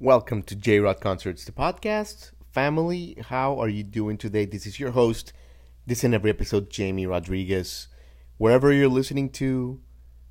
Welcome to J Rod Concerts, the podcast. Family, how are you doing today? This is your host, this and every episode, Jamie Rodriguez. Wherever you're listening to,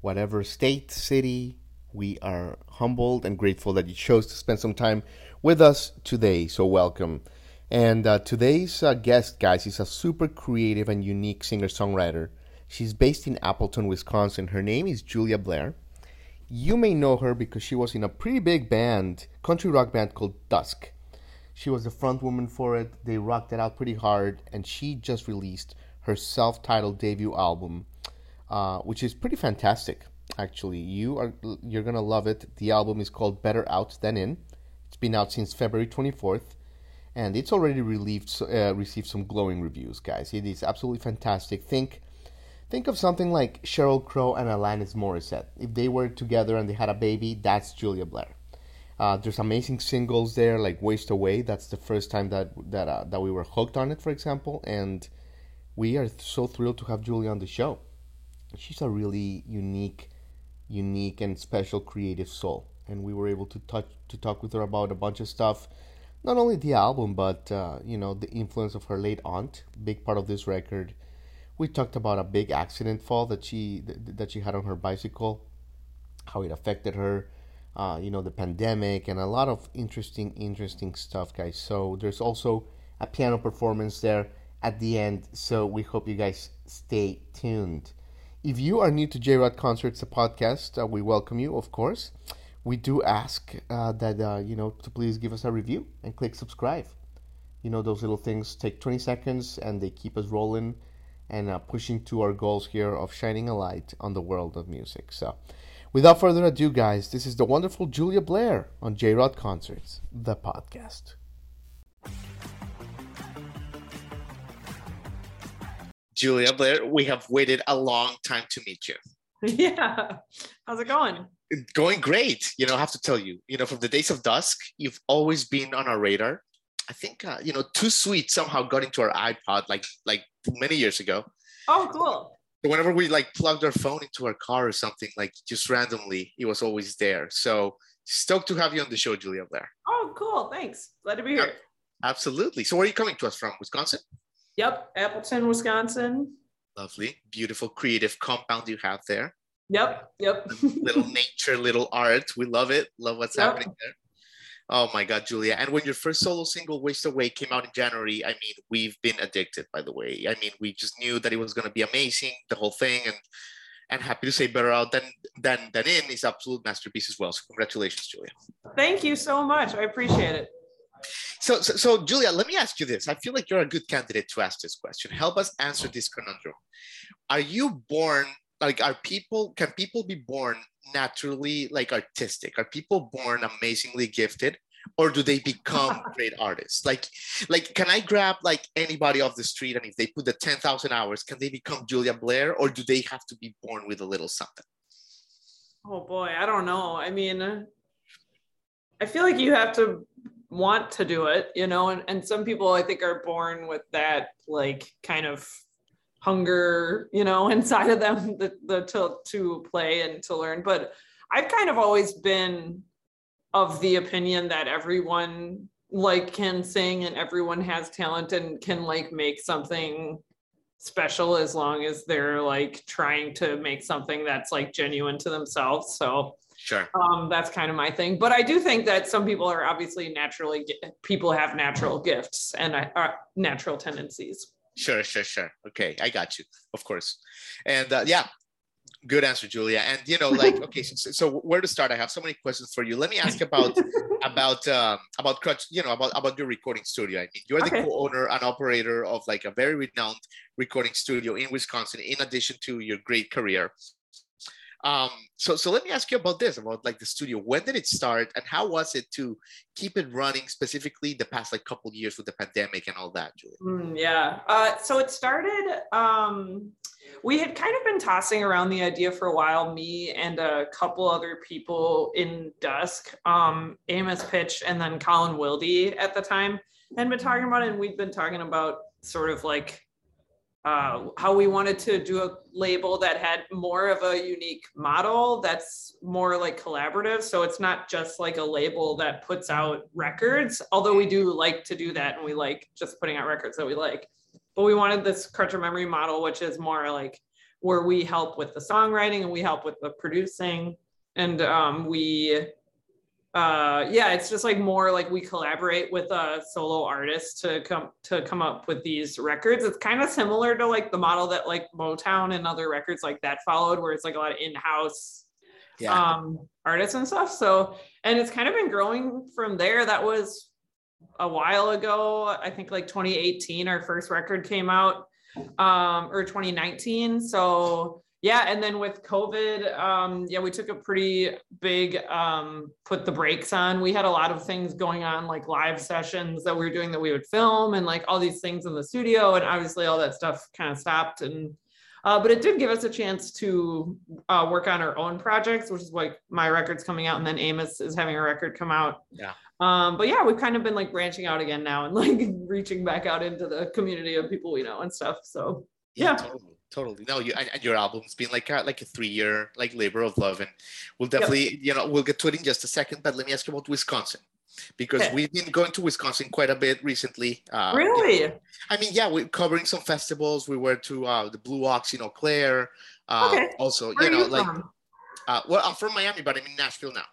whatever state, city, we are humbled and grateful that you chose to spend some time with us today. So, welcome. And uh, today's uh, guest, guys, is a super creative and unique singer songwriter. She's based in Appleton, Wisconsin. Her name is Julia Blair. You may know her because she was in a pretty big band, country rock band called Dusk. She was the front woman for it. They rocked it out pretty hard, and she just released her self-titled debut album, uh, which is pretty fantastic. Actually, you are you're gonna love it. The album is called Better Out Than In. It's been out since February 24th, and it's already relieved, uh, received some glowing reviews, guys. It is absolutely fantastic. Think Think of something like Sheryl Crow and Alanis Morissette. If they were together and they had a baby, that's Julia Blair. Uh, there's amazing singles there, like "Waste Away." That's the first time that that uh, that we were hooked on it, for example, and we are so thrilled to have Julia on the show. She's a really unique, unique and special creative soul, and we were able to touch to talk with her about a bunch of stuff. Not only the album, but uh, you know the influence of her late aunt, big part of this record we talked about a big accident fall that she that she had on her bicycle, how it affected her, uh, you know, the pandemic, and a lot of interesting, interesting stuff, guys. So there's also a piano performance there at the end. So we hope you guys stay tuned. If you are new to J Rod Concerts, the podcast, uh, we welcome you, of course. We do ask uh, that uh, you know to please give us a review and click subscribe. You know those little things take 20 seconds and they keep us rolling and uh, pushing to our goals here of shining a light on the world of music. So, without further ado, guys, this is the wonderful Julia Blair on J Rod Concerts, the podcast. Julia Blair, we have waited a long time to meet you. Yeah. How's it going? Going great. You know, I have to tell you, you know, from the days of dusk, you've always been on our radar. I think uh, you know, Too Sweet somehow got into our iPod like like many years ago. Oh, cool. Whenever we like plugged our phone into our car or something, like just randomly, it was always there. So stoked to have you on the show, Julia Blair. Oh, cool. Thanks. Glad to be here. Absolutely. So where are you coming to us from? Wisconsin? Yep, Appleton, Wisconsin. Lovely, beautiful, creative compound you have there. Yep, yep. little nature, little art. We love it. Love what's yep. happening there. Oh my God, Julia. And when your first solo single, Waste Away, came out in January, I mean, we've been addicted, by the way. I mean, we just knew that it was going to be amazing, the whole thing. And and happy to say better out than than than in is absolute masterpiece as well. So congratulations, Julia. Thank you so much. I appreciate it. So, so, so, Julia, let me ask you this. I feel like you're a good candidate to ask this question. Help us answer this conundrum. Are you born like are people can people be born naturally like artistic? Are people born amazingly gifted or do they become great artists? Like like can i grab like anybody off the street and if they put the 10,000 hours can they become julia blair or do they have to be born with a little something? Oh boy i don't know. I mean i feel like you have to want to do it you know and, and some people i think are born with that like kind of hunger, you know, inside of them the, the to to play and to learn. But I've kind of always been of the opinion that everyone like can sing and everyone has talent and can like make something special as long as they're like trying to make something that's like genuine to themselves. So sure um, that's kind of my thing but i do think that some people are obviously naturally people have natural gifts and uh, natural tendencies Sure, sure, sure. Okay, I got you. Of course. And uh, yeah, good answer, Julia. And you know, like, okay, so, so, where to start? I have so many questions for you. Let me ask about about um, about crutch. You know, about about your recording studio. I mean, you're the okay. co-owner and operator of like a very renowned recording studio in Wisconsin. In addition to your great career, Um, so so let me ask you about this, about like the studio. When did it start, and how was it to keep it running, specifically the past like couple years with the pandemic and all that, Julia? Mm, yeah. Uh, so it started. Um, we had kind of been tossing around the idea for a while. Me and a couple other people in Dusk, um, Amos Pitsch, and then Colin Wilde at the time, had been talking about it, and we'd been talking about sort of like uh, how we wanted to do a label that had more of a unique model that's more like collaborative. So it's not just like a label that puts out records, although we do like to do that and we like just putting out records that we like. But we wanted this Crutch of Memory model, which is more like where we help with the songwriting and we help with the producing. And um, we uh yeah it's just like more like we collaborate with a solo artist to come to come up with these records. It's kind of similar to like the model that like motown and other records like that followed where it's like a lot of in-house yeah. um artists and stuff. So and it's kind of been growing from there. That was a while ago. I think like 2018 our first record came out um or 2019 so yeah and then with covid um yeah we took a pretty big um put the brakes on we had a lot of things going on like live sessions that we were doing that we would film and like all these things in the studio and obviously all that stuff kind of stopped and uh, but it did give us a chance to uh, work on our own projects which is like my record's coming out and then amos is having a record come out yeah um, but yeah, we've kind of been like branching out again now and like reaching back out into the community of people we know and stuff. So yeah, yeah. Totally totally. No you and, your album's been like a, like a three year like labor of love and we'll definitely yep. you know we'll get to it in just a second but let me ask you about wisconsin because okay. we've been going to wisconsin quite a bit recently uh, really you know, i mean yeah we're covering some festivals. We were to uh, the blue ox in eau claire uh, okay. also Where you know you like uh, well i'm from miami but i'm in nashville now.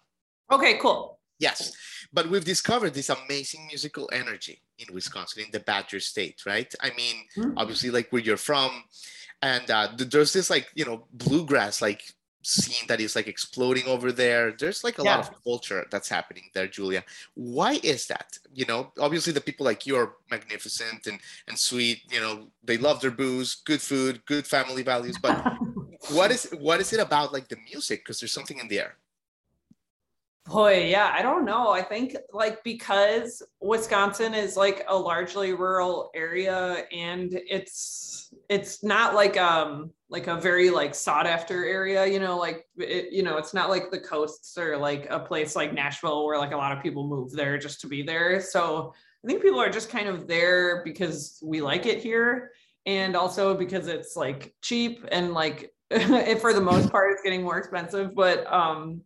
Okay cool. Yes. But we've discovered this amazing musical energy in wisconsin in the badger state right? I mean mm-hmm. obviously like where you're from and uh, there's this like you know bluegrass like scene that is like exploding over there. There's like a yeah. lot of culture that's happening there julia. Why is that? You know obviously the people like you are magnificent and and sweet you know they love their booze good food good family values but what is what is it about like the music? Because there's something in the air. Boy, yeah, I don't know. I think like because Wisconsin is like a largely rural area and it's it's not like um like a very like sought after area, you know, like it, you know, it's not like the coasts or like a place like Nashville where like a lot of people move there just to be there. So I think people are just kind of there because we like it here and also because it's like cheap and like for the most part it's getting more expensive, but um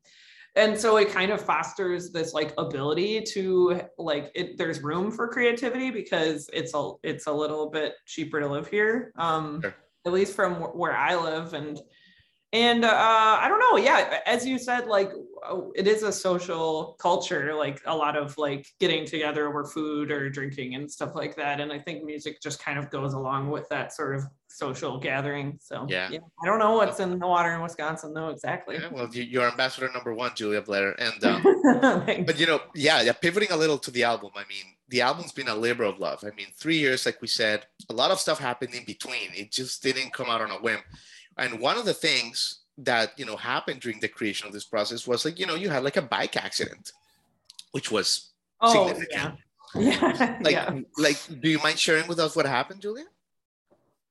and so it kind of fosters this like ability to like it there's room for creativity because it's a it's a little bit cheaper to live here um at least from where i live. And and uh, i don't know yeah as you said like oh, it is a social culture like a lot of like getting together over food or drinking and stuff like that. And i think music just kind of goes along with that sort of social gathering. So yeah, yeah. i don't know what's in the water in wisconsin though exactly. Yeah, well you're ambassador number one julia blair and um, but you know yeah yeah pivoting a little to the album i mean the album's been a labor of love. I mean three years like we said a lot of stuff happened in between. It just didn't come out on a whim and one of the things that you know happened during the creation of this process was like you know you had like a bike accident, which was oh significant. yeah, yeah, like yeah. like do you mind sharing with us what happened, Julia?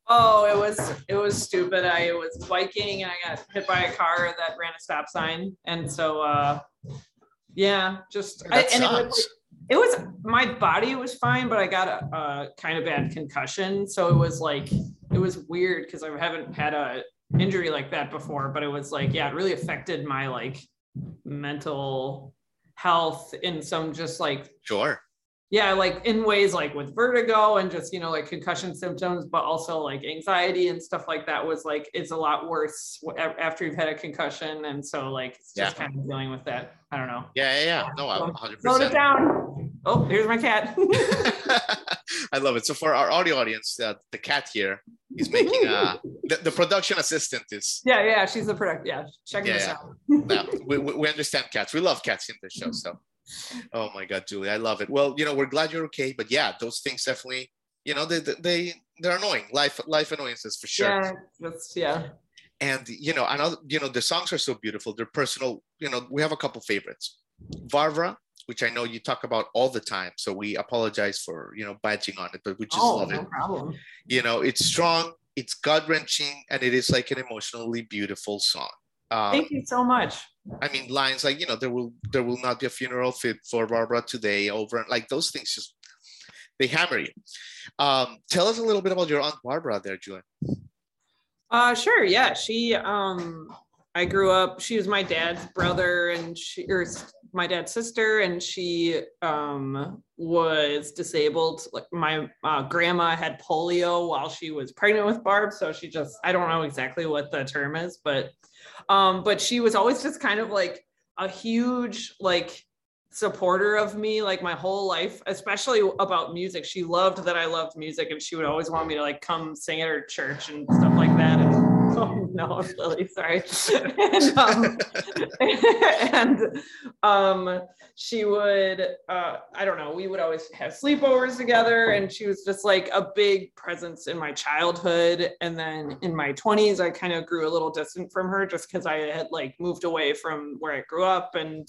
Oh, it was it was stupid. I was biking and I got hit by a car that ran a stop sign, and so uh, yeah, just I, and it was, it was my body was fine, but I got a, a kind of bad concussion, so it was like it was weird because I haven't had a injury like that before, but it was like, yeah, it really affected my like mental health in some just like sure. Yeah like in ways like with vertigo and just you know like concussion symptoms but also like anxiety and stuff like that was like it's a lot worse after you've had a concussion and so like it's just yeah. kind of dealing with that. I don't know. Yeah yeah, yeah. no 100% slow it down. Oh here's my cat. I love it. So for our audio audience uh, the cat here is making uh the, the, production assistant is yeah yeah she's the product yeah check yeah, this yeah. out no, we, we understand cats we love cats in this show so oh my god julie i love it well you know we're glad you're okay but yeah those things definitely you know they they they're annoying life life annoyances for sure yeah that's yeah and you know, another, you know, the songs are so beautiful. They're personal. You know, we have a couple favorites. Barbara, which I know you talk about all the time. So we apologize for you know badging on it, but we just oh, love no it. problem. You know, it's strong, it's gut wrenching, and it is like an emotionally beautiful song. Um, Thank you so much. I mean, lines like you know, there will there will not be a funeral fit for Barbara today. Over and like those things just they hammer you. Um, tell us a little bit about your aunt Barbara there, Julian. Uh, sure. Yeah, she. Um, I grew up. She was my dad's brother, and she or s- my dad's sister, and she um was disabled. Like my uh, grandma had polio while she was pregnant with Barb, so she just. I don't know exactly what the term is, but um, but she was always just kind of like a huge like supporter of me like my whole life especially about music she loved that i loved music and she would always want me to like come sing at her church and stuff like that and oh no i'm really sorry. And, um, and um she would uh i don't know we would always have sleepovers together and she was just like a big presence in my childhood. And then in my 20s i kind of grew a little distant from her just because i had like moved away from where i grew up and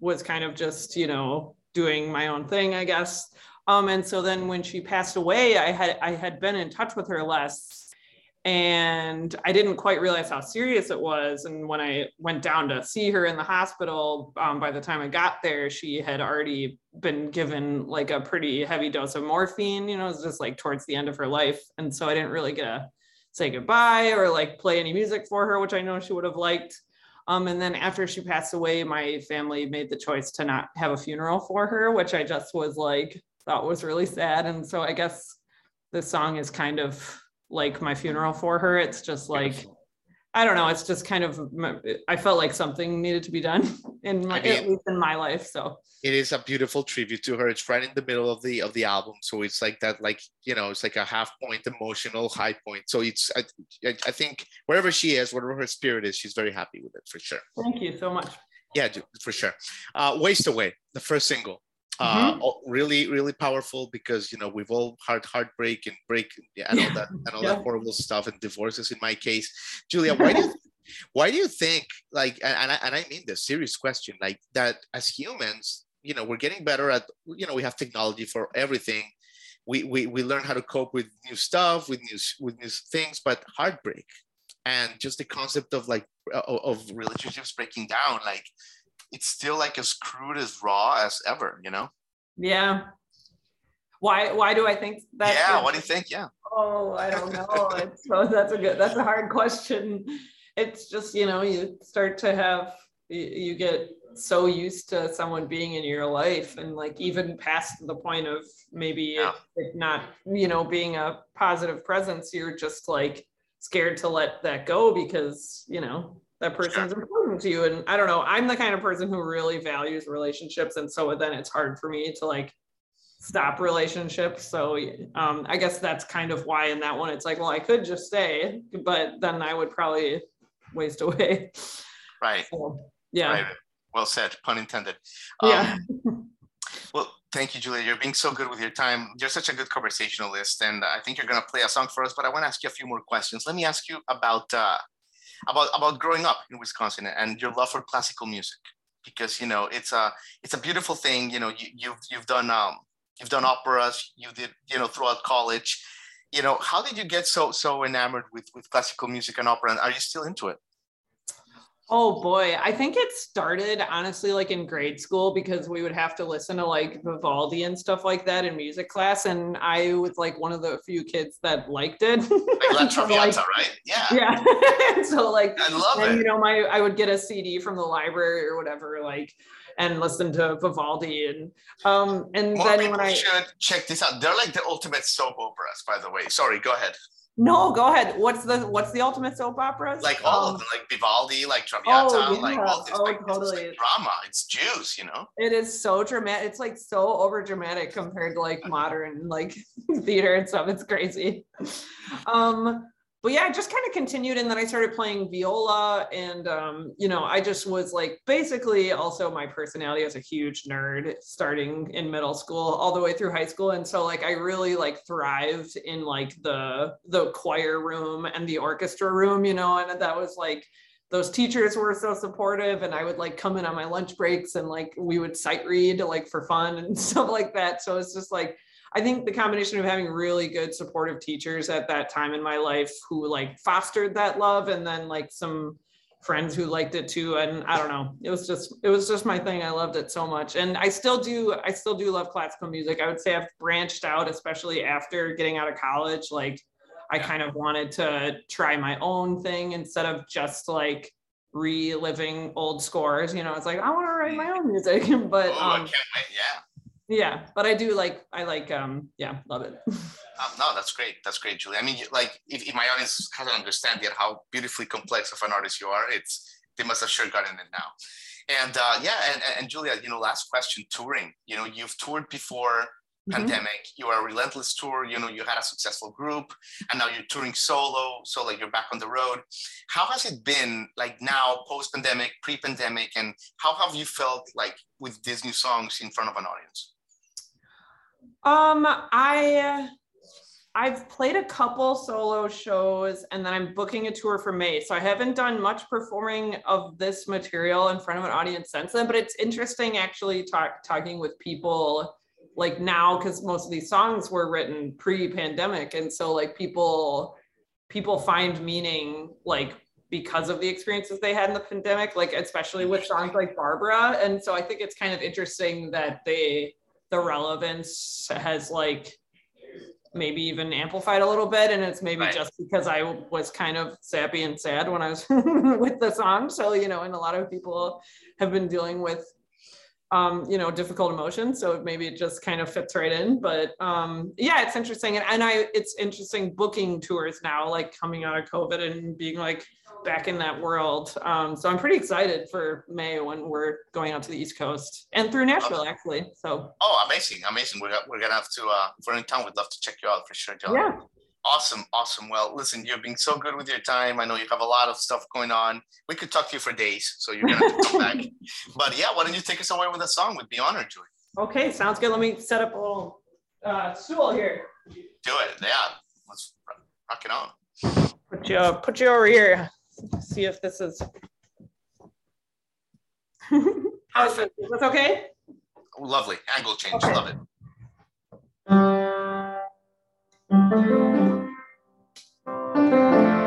was kind of just you know doing my own thing i guess. Um and so then when she passed away i had i had been in touch with her less and i didn't quite realize how serious it was. And when i went down to see her in the hospital um, by the time i got there she had already been given like a pretty heavy dose of morphine you know it was just like towards the end of her life. And so i didn't really get to say goodbye or like play any music for her which i know she would have liked. Um, and then after she passed away, my family made the choice to not have a funeral for her, which I just was like, thought was really sad. And so I guess this song is kind of like my funeral for her. It's just like, I don't know. It's just kind of, I felt like something needed to be done in my, I mean- at least in my life. So It is a beautiful tribute to her. It's right in the middle of the of the album, so it's like that, like you know, it's like a half point emotional high point. So it's I, I I think wherever she is, whatever her spirit is, she's very happy with it for sure. thank you so much. Yeah, for sure. Uh, Waste Away, the first single. Uh, oh, really, really powerful because you know we've all had heartbreak and break and all that and all Yeah. that horrible stuff and divorces. In my case, Julia, why do you, why do you think like and, and I, and I mean this serious question like that as humans, you know, we're getting better at you know we have technology for everything. We, we, we learn how to cope with new stuff with new with new things but heartbreak and just the concept of like of relationships breaking down like it's still like as crude as raw as ever you know Yeah. Why, why do I think that? yeah what do you think yeah Oh, I don't know. It's, so that's a good, that's a hard question. It's just, you know, you start to have, you, get so used to someone being in your life and like even past the point of maybe Yeah. it not, you know, being a positive presence, you're just like scared to let that go because, you know, that person's important to you. And I don't know, I'm the kind of person who really values relationships. And so then it's hard for me to like stop relationships. So um, I guess that's kind of why in that one it's like, well, I could just stay, but then I would probably waste away. right So, yeah. right well said pun intended Um, Yeah. well thank you julia you're being so good with your time you're such a good conversationalist and i think you're going to play a song for us but i want to ask you a few more questions let me ask you about uh, about about growing up in wisconsin and your love for classical music. Because you know it's a it's a beautiful thing you know you, you've you've done um you've done operas you did you know throughout college. You know how did you get so so enamored with with classical music and opera? And are you still into it Oh boy, I think it started honestly like in grade school because we would have to listen to like Vivaldi and stuff like that in music class, and I was like one of the few kids that liked it. like La So, Traviata, right yeah yeah. And so like i love and it you know my I would get a CD from the library or whatever like and listen to Vivaldi and um and More then when I should check this out. They're like the ultimate soap operas, by the way. Sorry, go ahead. No go ahead what's the what's the ultimate soap operas Like all Um, of them, like Vivaldi, like Traviata, Oh, like yeah. all this, Oh, like, totally. like drama. It's juice, you know. It is so dramatic. It's like so over dramatic compared to like modern like theater and stuff. It's crazy. Um, but yeah, I just kind of continued. And then I started playing viola. And, um, you know, I just was like basically also my personality as a huge nerd starting in middle school all the way through high school. And so like I really like thrived in like the the choir room and the orchestra room, you know, and that was like those teachers were so supportive and I would like come in on my lunch breaks and like we would sight read like for fun and stuff like that. So it's just like I think the combination of having really good supportive teachers at that time in my life who like fostered that love and then like some friends who liked it too and I don't know it was just it was just my thing. I loved it so much. And I still do I still do love classical music. I would say I've branched out especially after getting out of college. Like I kind of wanted to try my own thing instead of just like reliving old scores. You know it's like I want to write my own music but oh, um, I can't wait. Yeah. Yeah but i do like i like um yeah love it Um, no, that's great. That's great, Julie. I mean, like, if, if my audience hasn't understand yet how beautifully complex of an artist you are, it's they must have sure gotten it now. And uh, yeah, and, and Julia, you know, last question, touring. You know, you've toured before Mhm. pandemic. You are a relentless tour. You know, you had a successful group, and now you're touring solo. So like you're back on the road. How has it been like now, post pandemic, pre pandemic, and how have you felt like with these new songs in front of an audience? Um i i've played a couple solo shows and then i'm booking a tour for may. So i haven't done much performing of this material in front of an audience since then but it's interesting actually talk, talking with people like now because most of these songs were written pre-pandemic. And so like people people find meaning like because of the experiences they had in the pandemic like especially with songs like barbara. And so i think it's kind of interesting that they the relevance has like maybe even amplified a little bit and it's maybe Right. just because i was kind of sappy and sad when i was with the song so you know and a lot of people have been dealing with um you know difficult emotions so maybe it just kind of fits right in but um yeah it's interesting and, and i it's interesting booking tours now like coming out of covid and being like back in that world um so i'm pretty excited for may when we're going out to the east coast and through nashville actually so Oh, amazing, amazing. We're, we're gonna have to, uh, if we're in town, we'd love to check you out for sure, Julia. yeah Awesome, awesome. Well, listen, you've been so good with your time. I know you have a lot of stuff going on. We could talk to you for days, so you're gonna have to come back. But yeah, why don't you take us away with a song? We'd be honored, Julie. okay sounds good let me set up a little uh stool here Do it. Yeah, let's rock it on. put you put you over here see if this is how's this is this okay Lovely angle change. Okay. Love it. There'll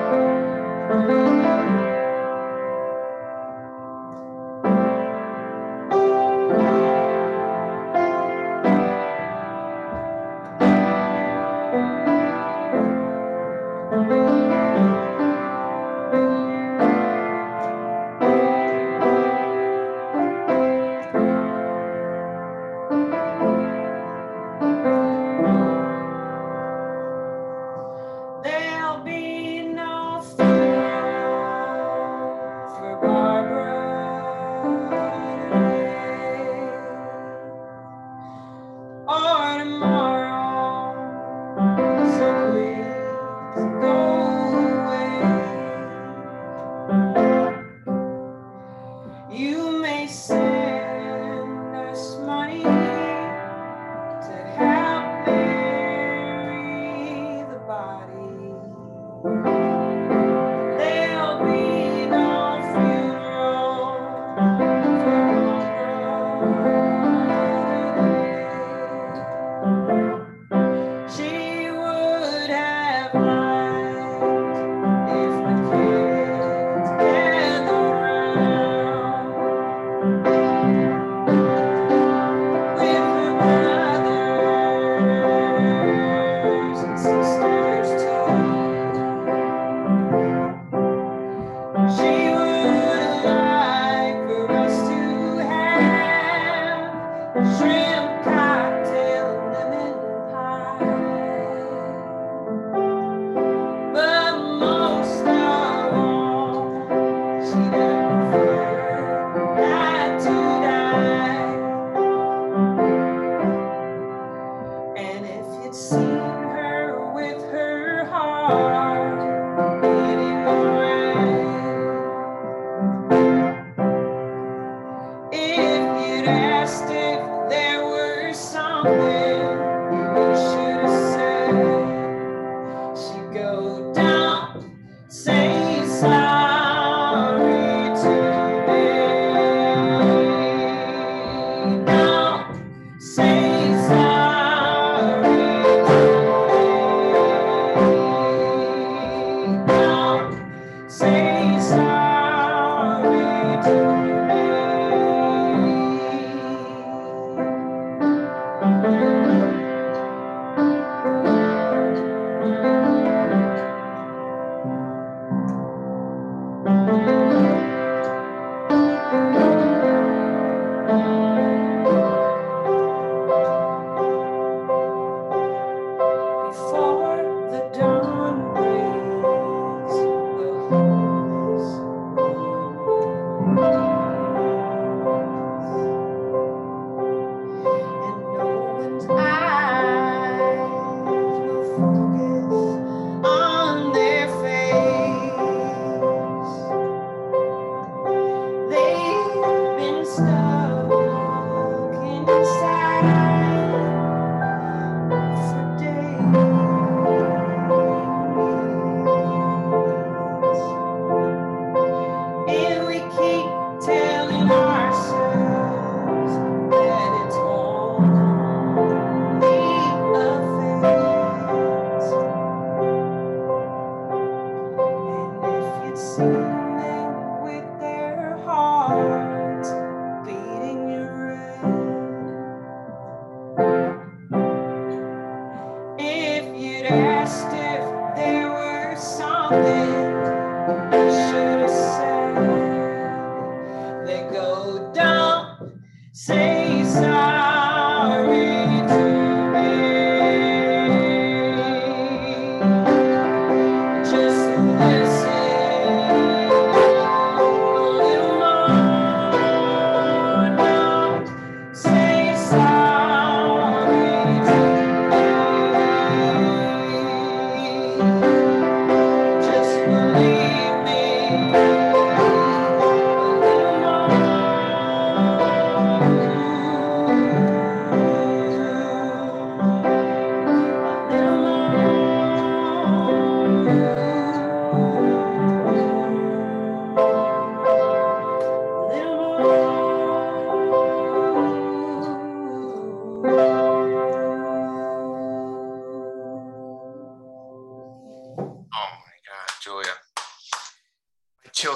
Amém.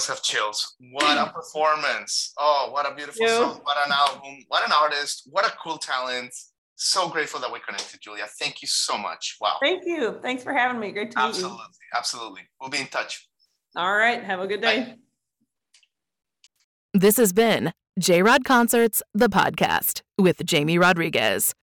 Chills have chills. What a performance. Oh, what a beautiful song. What an album. What an artist. What a cool talent. So grateful that we connected, Julia. Thank you so much. Wow. Thank you. Thanks for having me. Great to meet absolutely, you. Absolutely. We'll be in touch. All right. Have a good day. Bye. This has been J Rod Concerts, the podcast with Jamie Rodriguez.